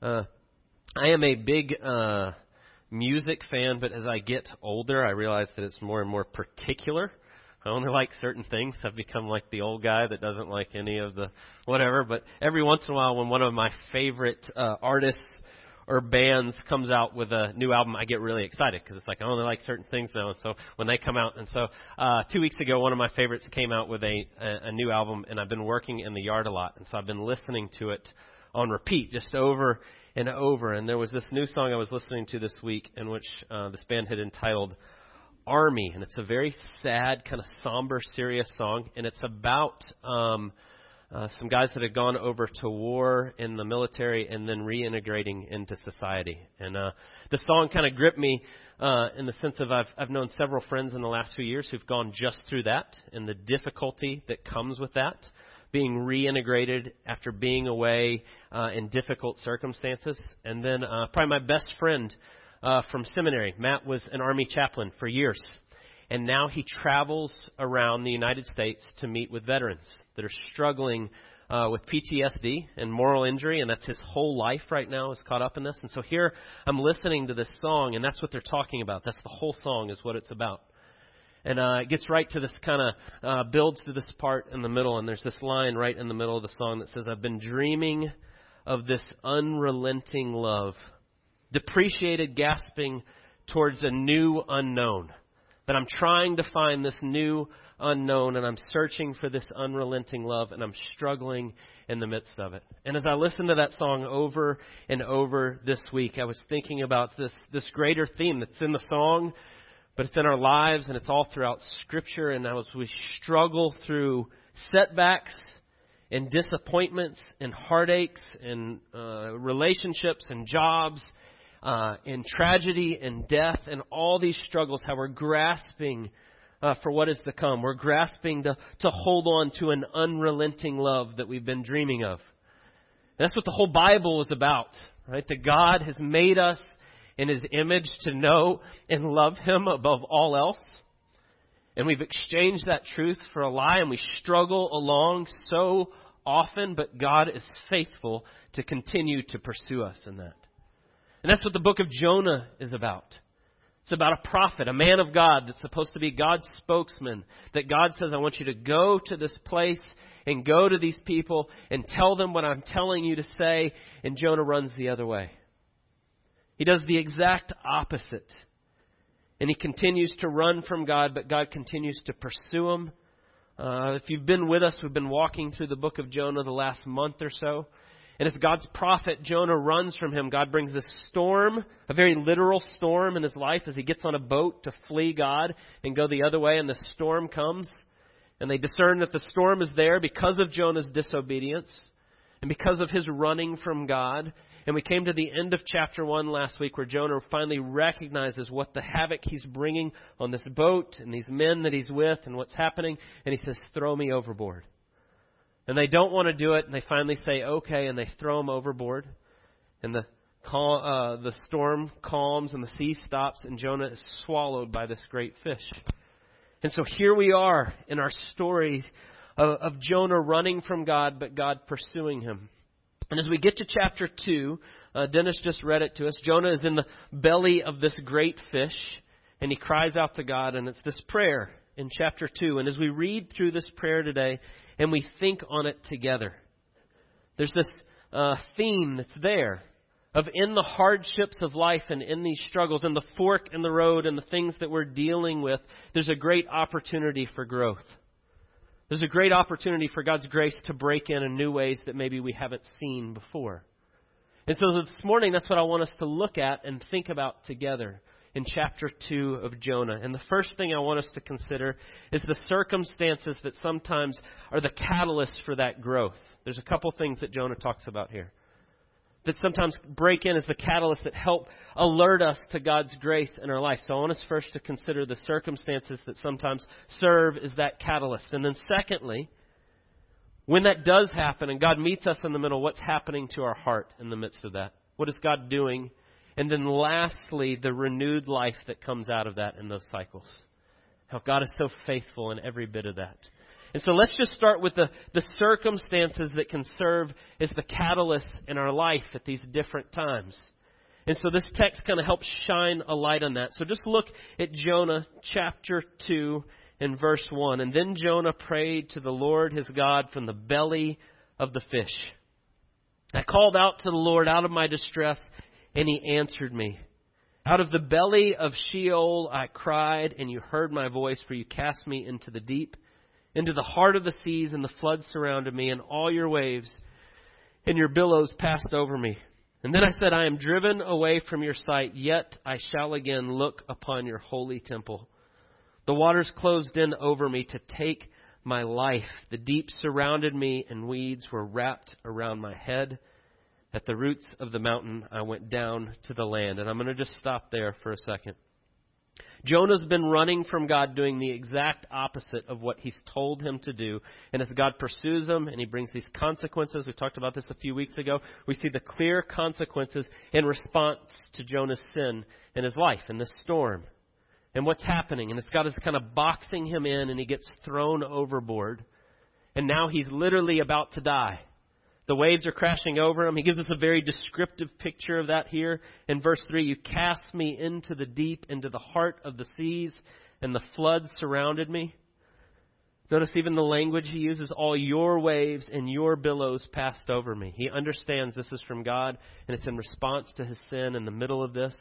Uh, I am a big uh, music fan, but as I get older, I realize that it's more and more particular. I only like certain things. I've become like the old guy that doesn't like any of the whatever. But every once in a while, when one of my favorite uh, artists or bands comes out with a new album, I get really excited because it's like I only like certain things now. And so when they come out, and so uh, two weeks ago, one of my favorites came out with a, a a new album, and I've been working in the yard a lot, and so I've been listening to it on repeat, just over and over. And there was this new song I was listening to this week, in which uh, this band had entitled Army, and it's a very sad, kind of somber, serious song, and it's about um, uh, some guys that had gone over to war in the military and then reintegrating into society. And uh, the song kind of gripped me uh, in the sense of I've, I've known several friends in the last few years who've gone just through that and the difficulty that comes with that being reintegrated after being away uh, in difficult circumstances. And then uh, probably my best friend uh, from seminary, Matt was an Army chaplain for years. And now he travels around the United States to meet with veterans that are struggling uh, with PTSD and moral injury, and that's his whole life right now is caught up in this. And so here I'm listening to this song, and that's what they're talking about. That's the whole song is what it's about. And uh, it gets right to this kind of uh, builds to this part in the middle, and there's this line right in the middle of the song that says, "I've been dreaming of this unrelenting love, depreciated, gasping towards a new unknown." That I'm trying to find this new unknown and I'm searching for this unrelenting love and I'm struggling in the midst of it. And as I listened to that song over and over this week, I was thinking about this, this greater theme that's in the song, but it's in our lives and it's all throughout Scripture. And as we struggle through setbacks and disappointments and heartaches and uh, relationships and jobs uh, and tragedy and death and all these struggles, how we're grasping uh, for what is to come. We're grasping to, to hold on to an unrelenting love that we've been dreaming of. And that's what the whole Bible is about, right? That God has made us in His image to know and love Him above all else. And we've exchanged that truth for a lie, and we struggle along so often, but God is faithful to continue to pursue us in that. And that's what the book of Jonah is about. It's about a prophet, a man of God that's supposed to be God's spokesman. That God says, I want you to go to this place and go to these people and tell them what I'm telling you to say. And Jonah runs the other way. He does the exact opposite. And he continues to run from God, but God continues to pursue him. Uh, if you've been with us, we've been walking through the book of Jonah the last month or so. And as God's prophet, Jonah runs from him. God brings this storm, a very literal storm in his life as he gets on a boat to flee God and go the other way, and the storm comes. And they discern that the storm is there because of Jonah's disobedience and because of his running from God. And we came to the end of chapter 1 last week where Jonah finally recognizes what the havoc he's bringing on this boat and these men that he's with and what's happening. And he says, Throw me overboard. And they don't want to do it, and they finally say, okay, and they throw him overboard. And the, cal- uh, the storm calms, and the sea stops, and Jonah is swallowed by this great fish. And so here we are in our story of, of Jonah running from God, but God pursuing him. And as we get to chapter 2, uh, Dennis just read it to us. Jonah is in the belly of this great fish, and he cries out to God, and it's this prayer in chapter 2. And as we read through this prayer today, and we think on it together. There's this uh, theme that's there of in the hardships of life and in these struggles, in the fork in the road and the things that we're dealing with, there's a great opportunity for growth. There's a great opportunity for God's grace to break in in new ways that maybe we haven't seen before. And so this morning, that's what I want us to look at and think about together in chapter 2 of Jonah. And the first thing I want us to consider is the circumstances that sometimes are the catalyst for that growth. There's a couple things that Jonah talks about here that sometimes break in as the catalyst that help alert us to God's grace in our life. So I want us first to consider the circumstances that sometimes serve as that catalyst. And then secondly, when that does happen and God meets us in the middle, what's happening to our heart in the midst of that? What is God doing and then lastly, the renewed life that comes out of that in those cycles. How God is so faithful in every bit of that. And so let's just start with the, the circumstances that can serve as the catalyst in our life at these different times. And so this text kind of helps shine a light on that. So just look at Jonah chapter 2 and verse 1. And then Jonah prayed to the Lord his God from the belly of the fish. I called out to the Lord out of my distress, and he answered me. Out of the belly of Sheol I cried, and you heard my voice, for you cast me into the deep, into the heart of the seas, and the floods surrounded me, and all your waves and your billows passed over me. And then I said, I am driven away from your sight, yet I shall again look upon your holy temple. The waters closed in over me to take my life. The deep surrounded me, and weeds were wrapped around my head. At the roots of the mountain, I went down to the land. And I'm going to just stop there for a second. Jonah's been running from God, doing the exact opposite of what he's told him to do. And as God pursues him and he brings these consequences, we talked about this a few weeks ago, we see the clear consequences in response to Jonah's sin in his life, in this storm. And what's happening? And it's God is kind of boxing him in and he gets thrown overboard. And now he's literally about to die. The waves are crashing over him. He gives us a very descriptive picture of that here in verse 3. You cast me into the deep, into the heart of the seas, and the floods surrounded me. Notice even the language he uses all your waves and your billows passed over me. He understands this is from God, and it's in response to his sin in the middle of this.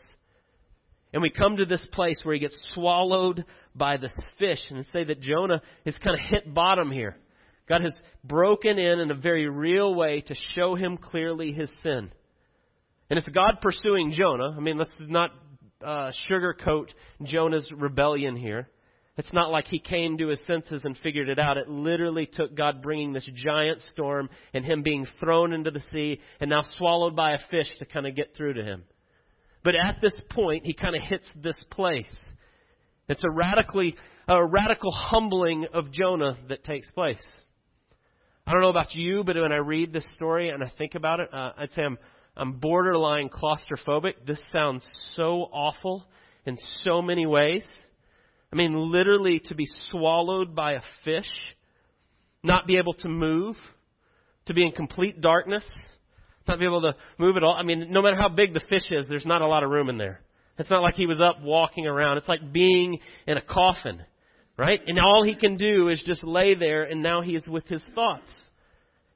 And we come to this place where he gets swallowed by this fish, and say that Jonah has kind of hit bottom here. God has broken in in a very real way to show him clearly his sin. And it's God pursuing Jonah. I mean, let's not uh, sugarcoat Jonah's rebellion here. It's not like he came to his senses and figured it out. It literally took God bringing this giant storm and him being thrown into the sea and now swallowed by a fish to kind of get through to him. But at this point, he kind of hits this place. It's a radically, a radical humbling of Jonah that takes place. I don't know about you, but when I read this story and I think about it, uh, I'd say I'm I'm borderline claustrophobic. This sounds so awful in so many ways. I mean, literally to be swallowed by a fish, not be able to move, to be in complete darkness, not be able to move at all. I mean, no matter how big the fish is, there's not a lot of room in there. It's not like he was up walking around. It's like being in a coffin. Right? And all he can do is just lay there, and now he is with his thoughts.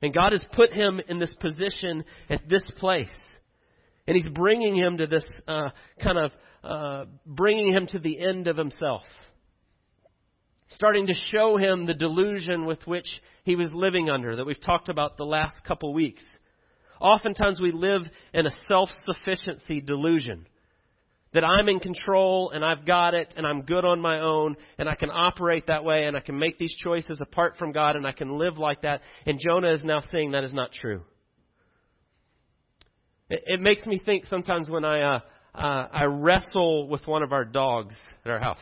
And God has put him in this position at this place. And he's bringing him to this uh, kind of, uh, bringing him to the end of himself. Starting to show him the delusion with which he was living under that we've talked about the last couple weeks. Oftentimes we live in a self sufficiency delusion that I'm in control and I've got it and I'm good on my own and I can operate that way and I can make these choices apart from God and I can live like that. And Jonah is now saying that is not true. It, it makes me think sometimes when I uh, uh, I wrestle with one of our dogs at our house.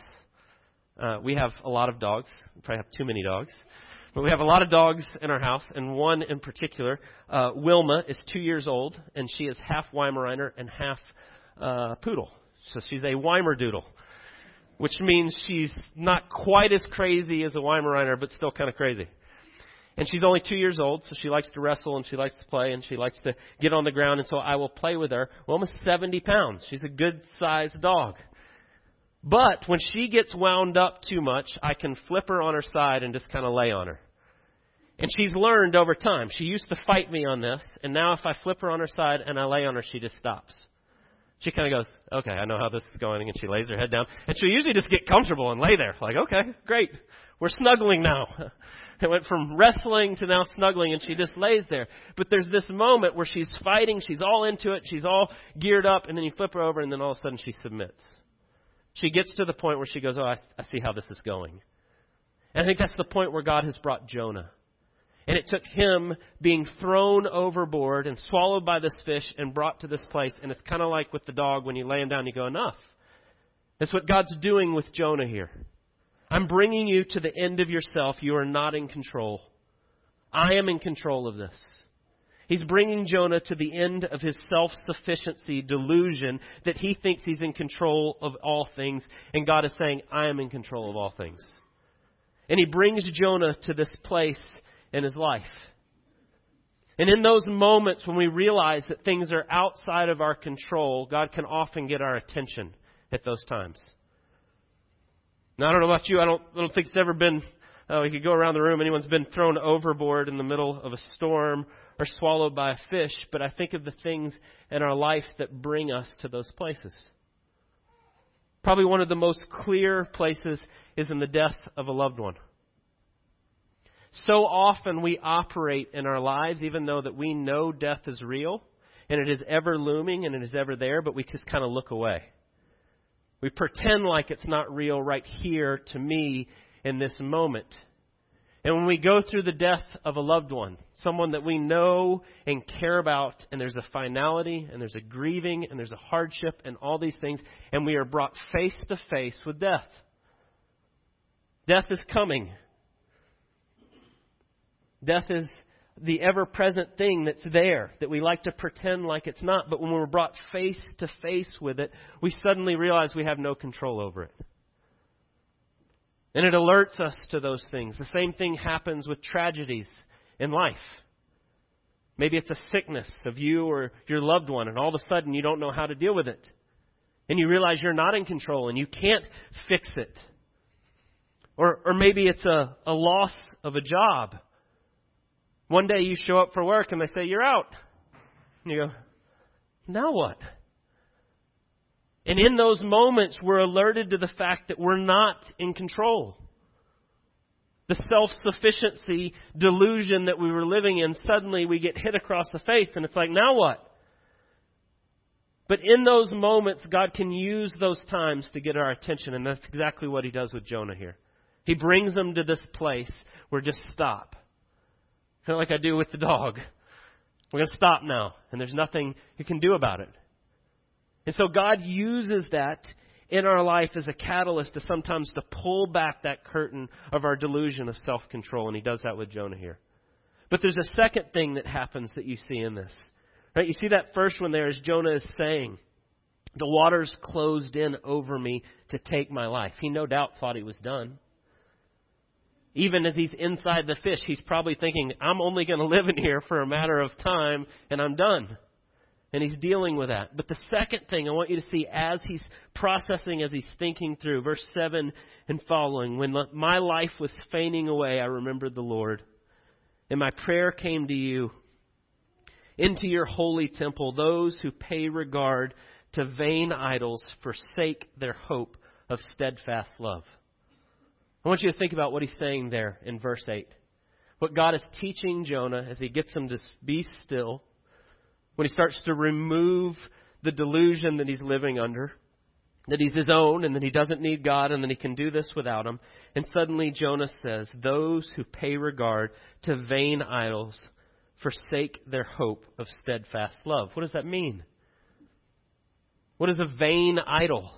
Uh, we have a lot of dogs. We probably have too many dogs. But we have a lot of dogs in our house, and one in particular, uh, Wilma, is two years old, and she is half Weimaraner and half uh, poodle. So she's a Weimerdoodle, which means she's not quite as crazy as a Weimaraner, but still kind of crazy. And she's only two years old, so she likes to wrestle and she likes to play and she likes to get on the ground, and so I will play with her. Well, almost 70 pounds. She's a good sized dog. But when she gets wound up too much, I can flip her on her side and just kind of lay on her. And she's learned over time. She used to fight me on this, and now if I flip her on her side and I lay on her, she just stops she kind of goes, okay, I know how this is going, and she lays her head down. And she'll usually just get comfortable and lay there, like, okay, great, we're snuggling now. It went from wrestling to now snuggling, and she just lays there. But there's this moment where she's fighting, she's all into it, she's all geared up, and then you flip her over, and then all of a sudden she submits. She gets to the point where she goes, oh, I, I see how this is going. And I think that's the point where God has brought Jonah. And it took him being thrown overboard and swallowed by this fish and brought to this place. And it's kind of like with the dog when you lay him down, you go, enough. That's what God's doing with Jonah here. I'm bringing you to the end of yourself. You are not in control. I am in control of this. He's bringing Jonah to the end of his self sufficiency delusion that he thinks he's in control of all things. And God is saying, I am in control of all things. And he brings Jonah to this place in his life. And in those moments when we realize that things are outside of our control, God can often get our attention at those times. Now, I don't know about you. I don't, I don't think it's ever been, uh, we could go around the room, anyone's been thrown overboard in the middle of a storm or swallowed by a fish, but I think of the things in our life that bring us to those places. Probably one of the most clear places is in the death of a loved one. So often we operate in our lives, even though that we know death is real and it is ever looming and it is ever there, but we just kind of look away. We pretend like it's not real right here to me in this moment. And when we go through the death of a loved one, someone that we know and care about, and there's a finality, and there's a grieving, and there's a hardship, and all these things, and we are brought face to face with death. Death is coming. Death is the ever present thing that's there that we like to pretend like it's not, but when we're brought face to face with it, we suddenly realize we have no control over it. And it alerts us to those things. The same thing happens with tragedies in life. Maybe it's a sickness of you or your loved one, and all of a sudden you don't know how to deal with it. And you realize you're not in control and you can't fix it. Or, or maybe it's a, a loss of a job. One day you show up for work and they say, You're out. And you go, Now what? And in those moments, we're alerted to the fact that we're not in control. The self sufficiency delusion that we were living in, suddenly we get hit across the face, and it's like, now what? But in those moments, God can use those times to get our attention, and that's exactly what He does with Jonah here. He brings them to this place where just stop. Kind of like I do with the dog. We're going to stop now, and there's nothing you can do about it. And so God uses that in our life as a catalyst to sometimes to pull back that curtain of our delusion of self-control, and he does that with Jonah here. But there's a second thing that happens that you see in this. Right? You see that first one there is Jonah is saying, The waters closed in over me to take my life. He no doubt thought he was done. Even as he's inside the fish, he's probably thinking, I'm only going to live in here for a matter of time and I'm done. And he's dealing with that. But the second thing I want you to see as he's processing, as he's thinking through, verse 7 and following, when my life was fainting away, I remembered the Lord. And my prayer came to you. Into your holy temple, those who pay regard to vain idols forsake their hope of steadfast love. I want you to think about what he's saying there in verse 8. What God is teaching Jonah as he gets him to be still when he starts to remove the delusion that he's living under, that he's his own and that he doesn't need God and that he can do this without him. And suddenly Jonah says, Those who pay regard to vain idols forsake their hope of steadfast love. What does that mean? What is a vain idol?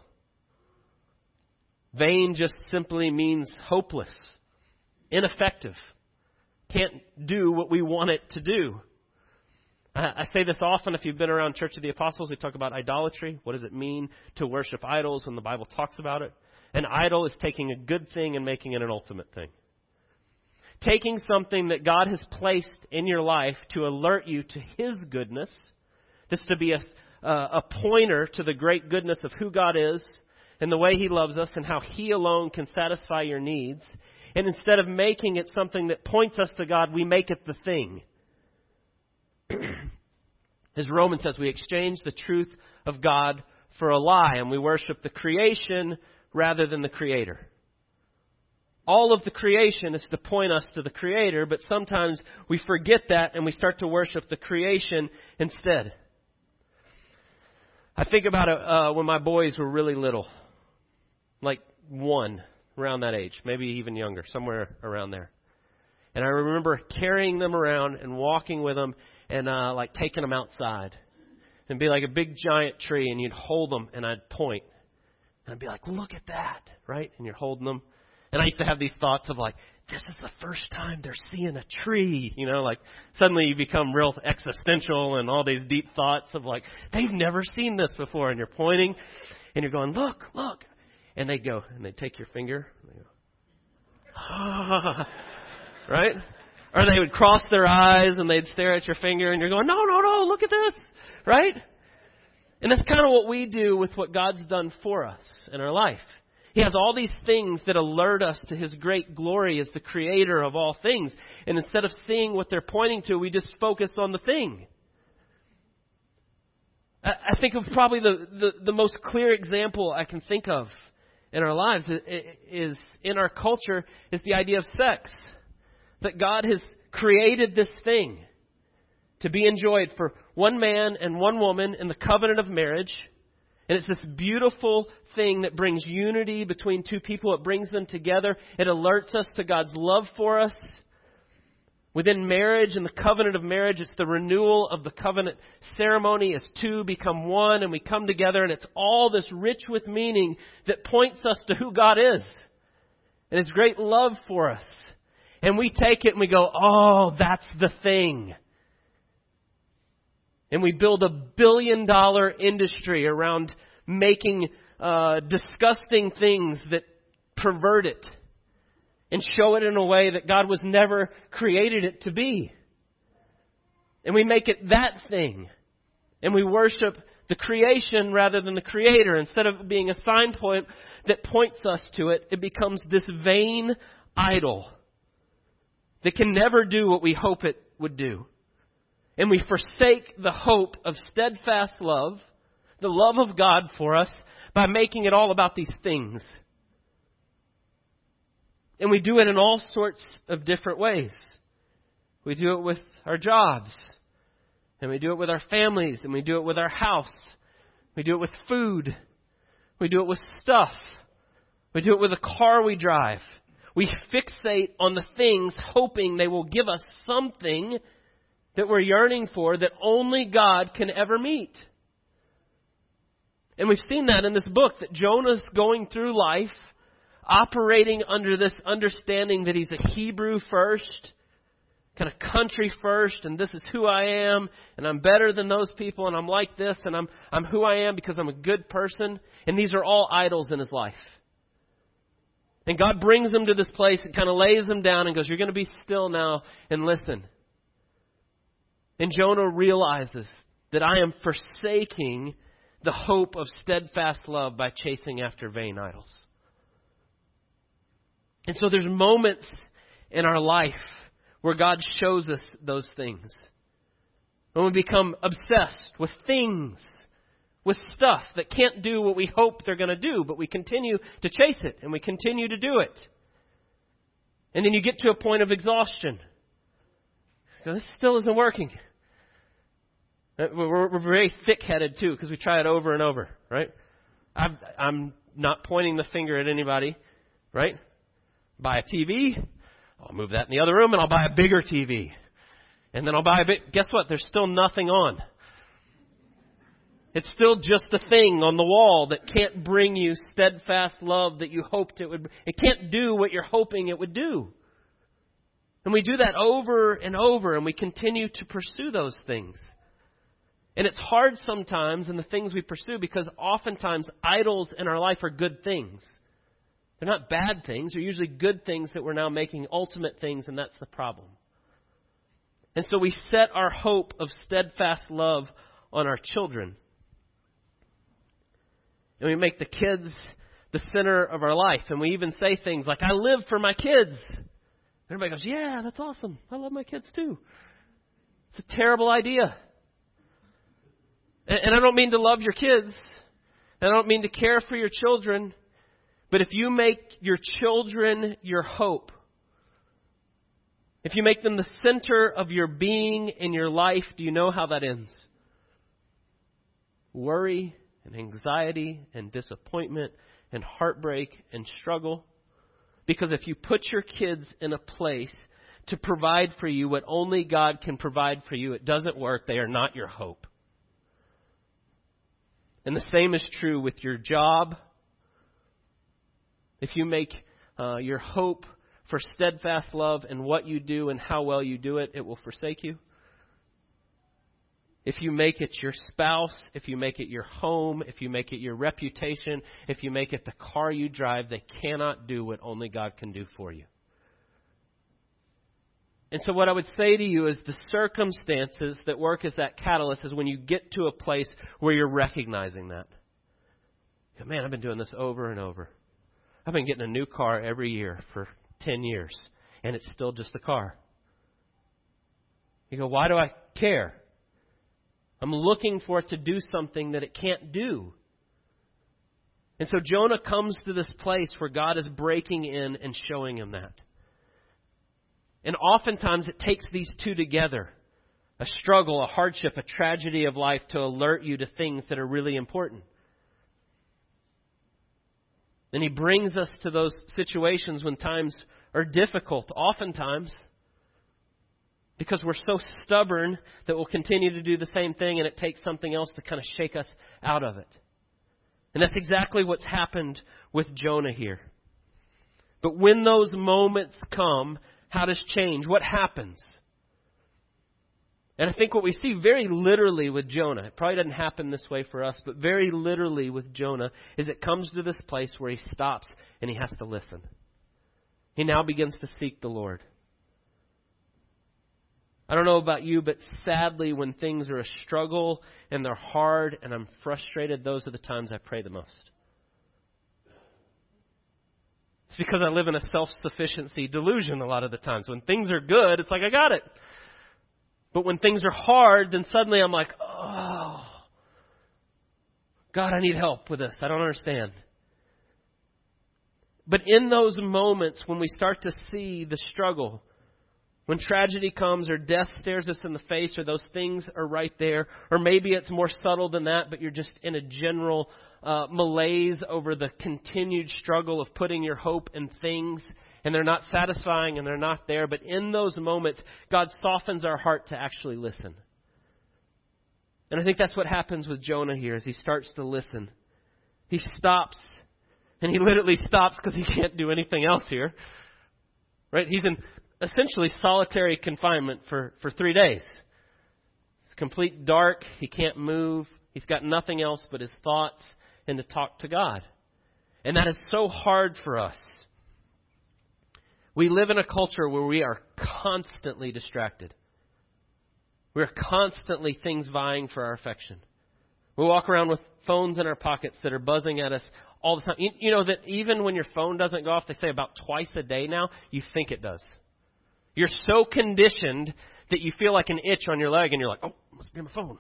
Vain just simply means hopeless, ineffective, can't do what we want it to do. I say this often if you've been around Church of the Apostles, we talk about idolatry. What does it mean to worship idols when the Bible talks about it? An idol is taking a good thing and making it an ultimate thing. Taking something that God has placed in your life to alert you to His goodness, this to be a, a pointer to the great goodness of who God is and the way He loves us and how He alone can satisfy your needs. And instead of making it something that points us to God, we make it the thing. As Romans says, we exchange the truth of God for a lie, and we worship the creation rather than the Creator. All of the creation is to point us to the Creator, but sometimes we forget that and we start to worship the creation instead. I think about it uh, when my boys were really little, like one, around that age, maybe even younger, somewhere around there. And I remember carrying them around and walking with them and uh, like taking them outside and be like a big giant tree, and you'd hold them, and I'd point, and I'd be like, "Look at that!" Right? And you're holding them, and I used to have these thoughts of like, "This is the first time they're seeing a tree," you know, like suddenly you become real existential and all these deep thoughts of like, "They've never seen this before," and you're pointing, and you're going, "Look, look," and they go, and they take your finger, and they go, ah, right? Or they would cross their eyes and they'd stare at your finger and you're going, no, no, no, look at this, right? And that's kind of what we do with what God's done for us in our life. He has all these things that alert us to His great glory as the creator of all things. And instead of seeing what they're pointing to, we just focus on the thing. I think of probably the, the, the most clear example I can think of in our lives is in our culture is the idea of sex. That God has created this thing to be enjoyed for one man and one woman in the covenant of marriage. And it's this beautiful thing that brings unity between two people. It brings them together. It alerts us to God's love for us. Within marriage and the covenant of marriage, it's the renewal of the covenant ceremony as two become one and we come together and it's all this rich with meaning that points us to who God is and His great love for us. And we take it and we go, oh, that's the thing. And we build a billion dollar industry around making uh, disgusting things that pervert it and show it in a way that God was never created it to be. And we make it that thing. And we worship the creation rather than the creator. Instead of being a sign point that points us to it, it becomes this vain idol that can never do what we hope it would do. And we forsake the hope of steadfast love, the love of God for us, by making it all about these things. And we do it in all sorts of different ways. We do it with our jobs, and we do it with our families, and we do it with our house. We do it with food. We do it with stuff. We do it with the car we drive. We fixate on the things hoping they will give us something that we're yearning for that only God can ever meet. And we've seen that in this book that Jonah's going through life operating under this understanding that he's a Hebrew first, kind of country first, and this is who I am, and I'm better than those people, and I'm like this, and I'm, I'm who I am because I'm a good person. And these are all idols in his life. And God brings him to this place and kind of lays him down and goes, You're going to be still now and listen. And Jonah realizes that I am forsaking the hope of steadfast love by chasing after vain idols. And so there's moments in our life where God shows us those things. When we become obsessed with things, with stuff that can't do what we hope they're going to do, but we continue to chase it and we continue to do it. And then you get to a point of exhaustion. Go, this still isn't working. Uh, we're, we're very thick-headed too because we try it over and over, right? I'm, I'm not pointing the finger at anybody, right? Buy a TV. I'll move that in the other room and I'll buy a bigger TV. And then I'll buy a bit. Guess what? There's still nothing on. It's still just a thing on the wall that can't bring you steadfast love that you hoped it would. It can't do what you're hoping it would do. And we do that over and over and we continue to pursue those things. And it's hard sometimes in the things we pursue because oftentimes idols in our life are good things. They're not bad things. They're usually good things that we're now making ultimate things, and that's the problem. And so we set our hope of steadfast love on our children. And we make the kids the center of our life. And we even say things like, I live for my kids. Everybody goes, Yeah, that's awesome. I love my kids too. It's a terrible idea. And I don't mean to love your kids. I don't mean to care for your children. But if you make your children your hope, if you make them the center of your being in your life, do you know how that ends? Worry and anxiety and disappointment and heartbreak and struggle. Because if you put your kids in a place to provide for you what only God can provide for you, it doesn't work. They are not your hope. And the same is true with your job if you make uh, your hope for steadfast love in what you do and how well you do it, it will forsake you. If you make it your spouse, if you make it your home, if you make it your reputation, if you make it the car you drive, they cannot do what only God can do for you. And so, what I would say to you is the circumstances that work as that catalyst is when you get to a place where you're recognizing that. Man, I've been doing this over and over. I've been getting a new car every year for 10 years, and it's still just a car. You go, why do I care? I'm looking for it to do something that it can't do. And so Jonah comes to this place where God is breaking in and showing him that. And oftentimes it takes these two together a struggle, a hardship, a tragedy of life to alert you to things that are really important. And he brings us to those situations when times are difficult, oftentimes, because we're so stubborn that we'll continue to do the same thing and it takes something else to kind of shake us out of it. And that's exactly what's happened with Jonah here. But when those moments come, how does change? What happens? And I think what we see very literally with Jonah, it probably doesn't happen this way for us, but very literally with Jonah, is it comes to this place where he stops and he has to listen. He now begins to seek the Lord. I don't know about you, but sadly, when things are a struggle and they're hard and I'm frustrated, those are the times I pray the most. It's because I live in a self sufficiency delusion a lot of the times. When things are good, it's like, I got it. But when things are hard, then suddenly I'm like, oh, God, I need help with this. I don't understand. But in those moments when we start to see the struggle, when tragedy comes or death stares us in the face or those things are right there, or maybe it's more subtle than that, but you're just in a general uh, malaise over the continued struggle of putting your hope in things and they're not satisfying and they're not there. But in those moments, God softens our heart to actually listen. And I think that's what happens with Jonah here as he starts to listen. He stops, and he literally stops because he can't do anything else here. Right? He's in essentially solitary confinement for, for three days. It's complete dark. He can't move. He's got nothing else but his thoughts and to talk to God. And that is so hard for us. We live in a culture where we are constantly distracted. We are constantly things vying for our affection. We walk around with phones in our pockets that are buzzing at us all the time. You, you know that even when your phone doesn't go off, they say about twice a day now, you think it does. You're so conditioned that you feel like an itch on your leg and you're like, oh, must be on my phone.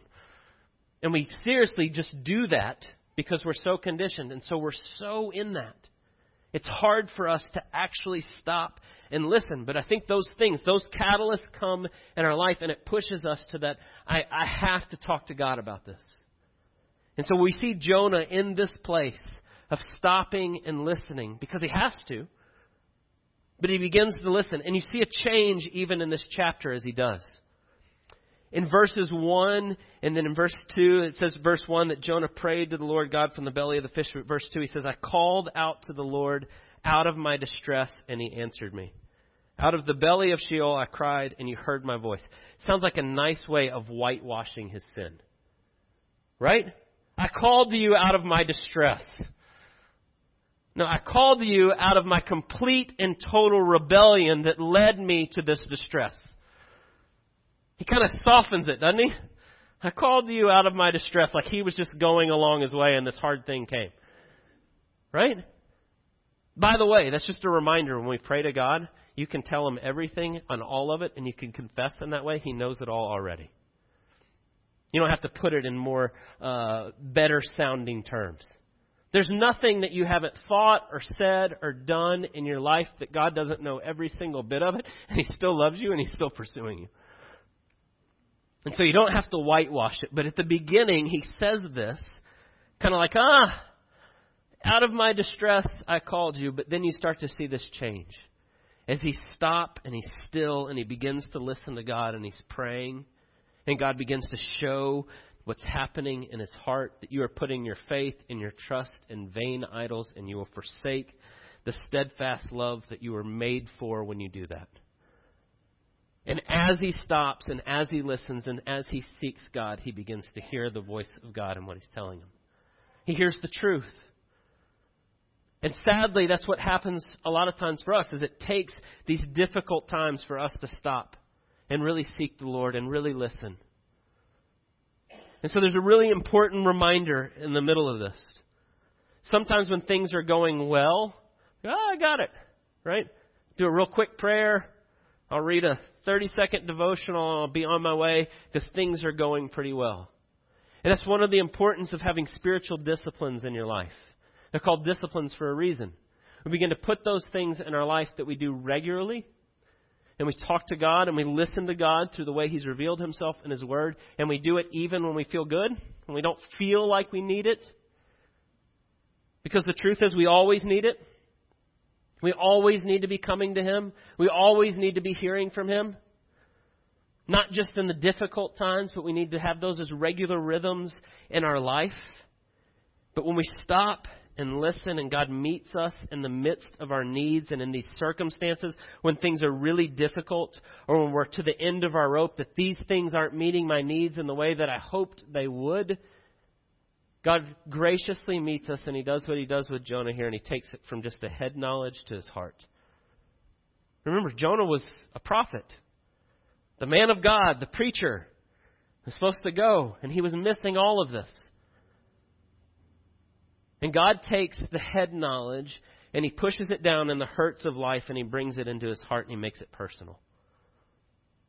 And we seriously just do that because we're so conditioned and so we're so in that. It's hard for us to actually stop and listen. But I think those things, those catalysts come in our life and it pushes us to that, I, I have to talk to God about this. And so we see Jonah in this place of stopping and listening because he has to but he begins to listen. And you see a change even in this chapter as he does. In verses 1 and then in verse 2, it says, verse 1, that Jonah prayed to the Lord God from the belly of the fish. Verse 2, he says, I called out to the Lord out of my distress, and he answered me. Out of the belly of Sheol I cried, and you heard my voice. Sounds like a nice way of whitewashing his sin. Right? I called to you out of my distress. No, I called to you out of my complete and total rebellion that led me to this distress. He kind of softens it, doesn't he? I called you out of my distress like he was just going along his way and this hard thing came. Right? By the way, that's just a reminder when we pray to God, you can tell him everything on all of it and you can confess in that way. He knows it all already. You don't have to put it in more uh, better sounding terms. There's nothing that you haven't thought or said or done in your life that God doesn't know every single bit of it, and He still loves you and He's still pursuing you. And so you don't have to whitewash it. But at the beginning, He says this, kind of like, ah, out of my distress I called you, but then you start to see this change. As he stops and he's still and he begins to listen to God and he's praying, and God begins to show what's happening in his heart, that you are putting your faith and your trust in vain idols, and you will forsake the steadfast love that you were made for when you do that. And as he stops and as he listens and as he seeks God, he begins to hear the voice of God and what he's telling him. He hears the truth. And sadly, that's what happens a lot of times for us is it takes these difficult times for us to stop and really seek the Lord and really listen. And so there's a really important reminder in the middle of this. Sometimes when things are going well, oh, I got it, right? Do a real quick prayer. I'll read a 30 second devotional. I'll be on my way because things are going pretty well. And that's one of the importance of having spiritual disciplines in your life. They're called disciplines for a reason. We begin to put those things in our life that we do regularly, and we talk to God and we listen to God through the way He's revealed Himself in His Word, and we do it even when we feel good, when we don't feel like we need it. Because the truth is, we always need it. We always need to be coming to Him. We always need to be hearing from Him. Not just in the difficult times, but we need to have those as regular rhythms in our life. But when we stop and listen and God meets us in the midst of our needs and in these circumstances when things are really difficult or when we're to the end of our rope that these things aren't meeting my needs in the way that I hoped they would, God graciously meets us and he does what he does with Jonah here and he takes it from just a head knowledge to his heart. Remember, Jonah was a prophet the man of God, the preacher, was supposed to go, and he was missing all of this. And God takes the head knowledge and he pushes it down in the hurts of life and he brings it into his heart and he makes it personal.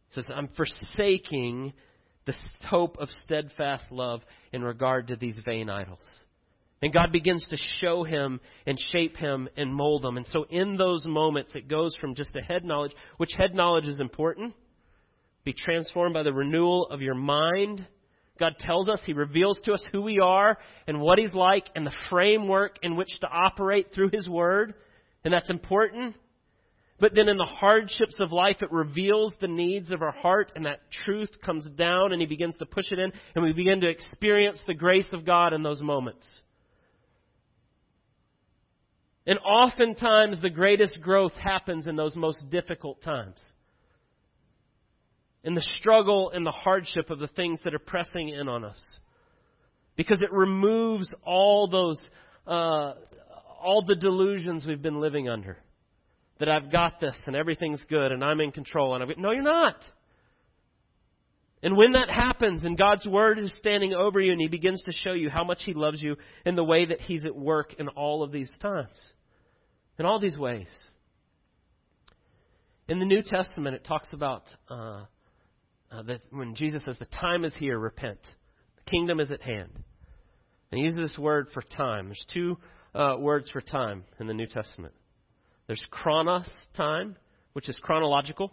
He says, I'm forsaking the hope of steadfast love in regard to these vain idols. And God begins to show him and shape him and mold him. And so in those moments, it goes from just a head knowledge, which head knowledge is important, be transformed by the renewal of your mind. God tells us, He reveals to us who we are and what He's like and the framework in which to operate through His Word. And that's important. But then in the hardships of life, it reveals the needs of our heart, and that truth comes down, and He begins to push it in, and we begin to experience the grace of God in those moments. And oftentimes, the greatest growth happens in those most difficult times in the struggle and the hardship of the things that are pressing in on us. Because it removes all those, uh, all the delusions we've been living under. That I've got this and everything's good and I'm in control. And I've, no, you're not. And when that happens and God's Word is standing over you and He begins to show you how much He loves you in the way that He's at work in all of these times, in all these ways. In the New Testament, it talks about uh, uh, that when Jesus says, The time is here, repent. The kingdom is at hand. And he uses this word for time. There's two uh, words for time in the New Testament there's chronos, time, which is chronological,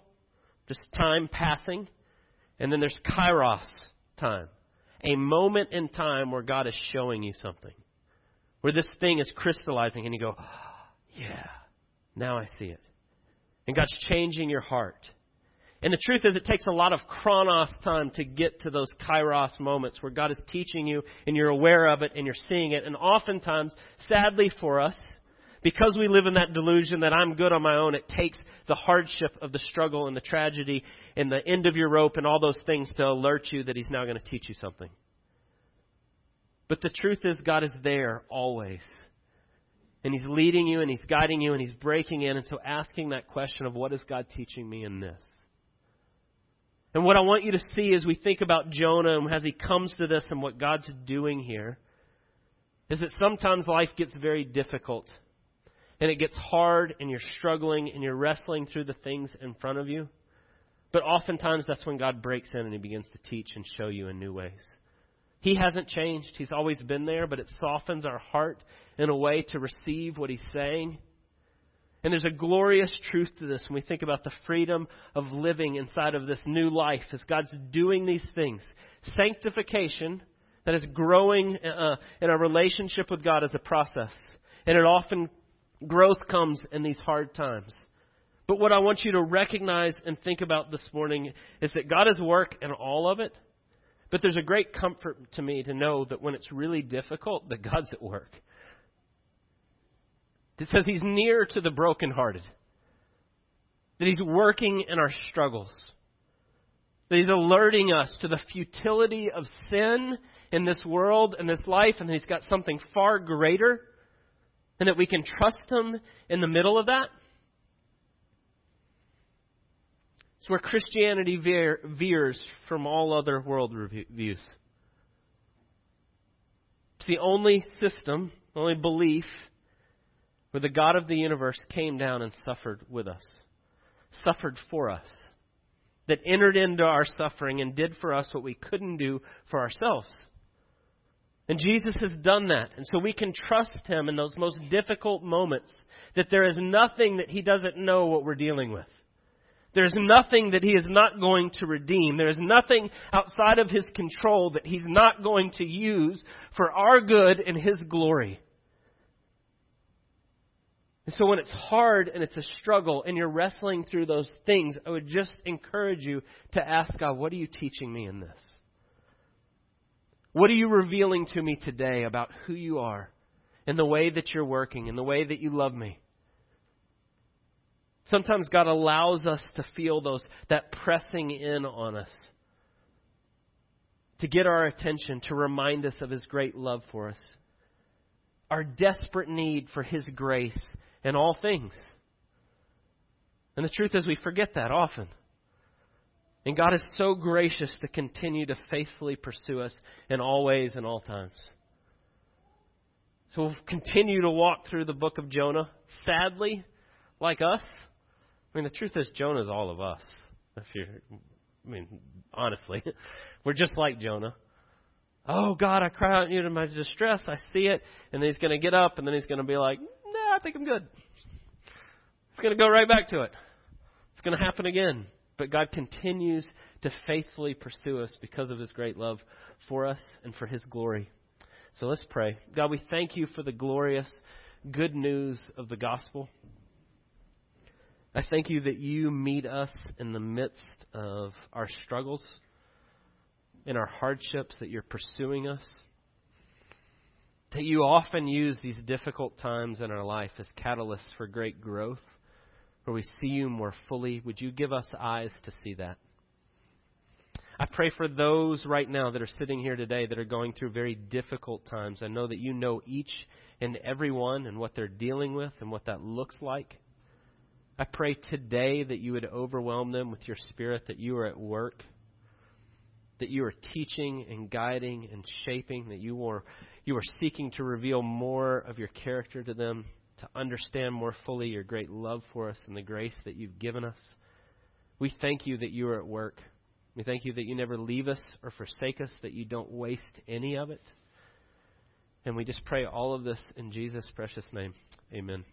just time passing. And then there's kairos, time, a moment in time where God is showing you something, where this thing is crystallizing, and you go, Yeah, now I see it. And God's changing your heart. And the truth is, it takes a lot of chronos time to get to those kairos moments where God is teaching you and you're aware of it and you're seeing it. And oftentimes, sadly for us, because we live in that delusion that I'm good on my own, it takes the hardship of the struggle and the tragedy and the end of your rope and all those things to alert you that He's now going to teach you something. But the truth is, God is there always. And He's leading you and He's guiding you and He's breaking in. And so asking that question of what is God teaching me in this? And what I want you to see as we think about Jonah and as he comes to this and what God's doing here is that sometimes life gets very difficult. And it gets hard and you're struggling and you're wrestling through the things in front of you. But oftentimes that's when God breaks in and he begins to teach and show you in new ways. He hasn't changed. He's always been there, but it softens our heart in a way to receive what he's saying. And there's a glorious truth to this when we think about the freedom of living inside of this new life as God's doing these things. Sanctification, that is growing uh, in our relationship with God as a process. And it often, growth comes in these hard times. But what I want you to recognize and think about this morning is that God is work in all of it. But there's a great comfort to me to know that when it's really difficult, that God's at work. It says he's near to the brokenhearted. That he's working in our struggles. That he's alerting us to the futility of sin in this world and this life, and he's got something far greater, and that we can trust him in the middle of that. It's where Christianity veer, veers from all other world views. It's the only system, the only belief where the God of the universe came down and suffered with us, suffered for us, that entered into our suffering and did for us what we couldn't do for ourselves. And Jesus has done that. And so we can trust Him in those most difficult moments that there is nothing that He doesn't know what we're dealing with. There's nothing that He is not going to redeem. There is nothing outside of His control that He's not going to use for our good and His glory. And so when it's hard and it's a struggle and you're wrestling through those things, I would just encourage you to ask God, what are you teaching me in this? What are you revealing to me today about who you are and the way that you're working and the way that you love me? Sometimes God allows us to feel those that pressing in on us. To get our attention, to remind us of his great love for us. Our desperate need for his grace in all things. And the truth is, we forget that often. And God is so gracious to continue to faithfully pursue us in all ways and all times. So we'll continue to walk through the book of Jonah. Sadly, like us, I mean, the truth is, Jonah is all of us. If you, I mean, honestly, we're just like Jonah. Oh God, I cry out in my distress. I see it, and then he's going to get up, and then he's going to be like, Nah, I think I'm good. It's going to go right back to it. It's going to happen again. But God continues to faithfully pursue us because of His great love for us and for His glory. So let's pray. God, we thank you for the glorious good news of the gospel. I thank you that you meet us in the midst of our struggles, in our hardships, that you're pursuing us that you often use these difficult times in our life as catalysts for great growth, where we see you more fully. Would you give us eyes to see that? I pray for those right now that are sitting here today that are going through very difficult times. I know that you know each and every one and what they're dealing with and what that looks like. I pray today that you would overwhelm them with your spirit, that you are at work, that you are teaching and guiding and shaping, that you are you are seeking to reveal more of your character to them, to understand more fully your great love for us and the grace that you've given us. We thank you that you are at work. We thank you that you never leave us or forsake us, that you don't waste any of it. And we just pray all of this in Jesus' precious name. Amen.